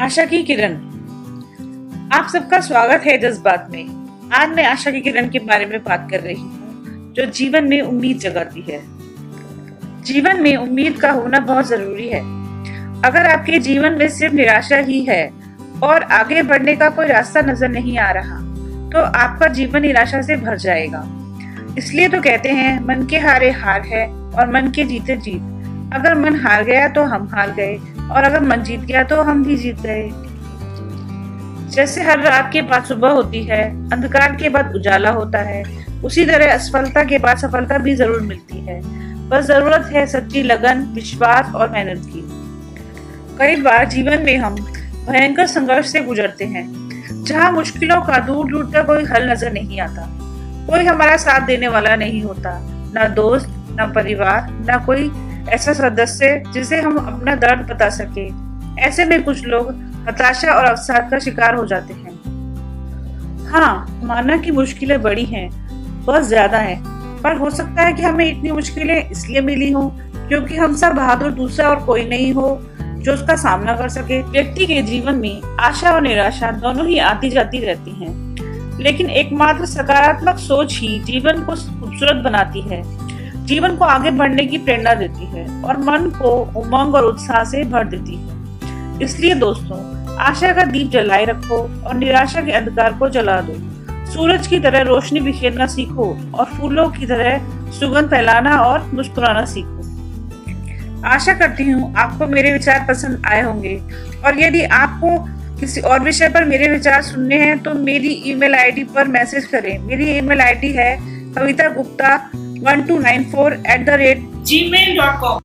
आशा की किरण। आप सबका स्वागत है जज्बात में। आज मैं आशा की किरण के बारे में बात कर रही हूँ, जो जीवन में उम्मीद जगाती है। जीवन में उम्मीद का होना बहुत ज़रूरी है। अगर आपके जीवन में सिर्फ़ निराशा ही है और आगे बढ़ने का कोई रास्ता नज़र नहीं आ रहा तो आपका जीवन निराशा से भर जाएगा। इसलिए तो कहते हैं, मन के हारे हार है और मन के जीते जीत। अगर मन हार गया तो हम हार गए, और अगर मन जीत गया तो हम भी जीत गए। जैसे हर रात के बाद सुबह होती है, अंधकार के बाद उजाला होता है, उसी तरह असफलता के बाद सफलता भी ज़रूर मिलती है। बस ज़रूरत है सच्ची लगन, विश्वास और मेहनत की। कई बार जीवन में हम भयंकर संघर्ष से गुजरते हैं, जहाँ मुश्किलों का दूर दूर तक कोई हल नज़र नहीं आता। कोई हमारा साथ देने वाला नहीं होता, ना दोस्त, ना परिवार, ना कोई ऐसा सदस्य जिसे हम अपना दर्द बता सके। ऐसे में कुछ लोग हताशा और अवसाद का शिकार हो जाते हैं। हाँ माना कि मुश्किलें बड़ी हैं, बहुत ज़्यादा हैं, पर हो सकता है कि हमें इतनी मुश्किलें इसलिए मिली हो क्योंकि हम सब बहादुर दूसरा और कोई नहीं हो जो उसका सामना कर सके। व्यक्ति के जीवन में आशा और निराशा दोनों ही आती जाती रहती हैं। लेकिन एकमात्र सकारात्मक सोच ही जीवन को खूबसूरत बनाती है जीवन को आगे बढ़ने की प्रेरणा देती है और मन को उमंग और उत्साह से भर देती है। इसलिए दोस्तों, आशा का दीप जलाए रखो और निराशा के अंधकार को जला दो। सूरज की तरह रोशनी बिखेरना सीखो और फूलों की तरह सुगंध फैलाना और मुस्कुराना सीखो। आशा करती हूँ आपको मेरे विचार पसंद आए होंगे और यदि आपको किसी और विषय पर मेरे विचार सुनने हैं तो मेरी ईमेल आईडी पर मैसेज करें। मेरी ईमेल आईडी है Kavita Gupta one two nine four eight the rate Gmail dot com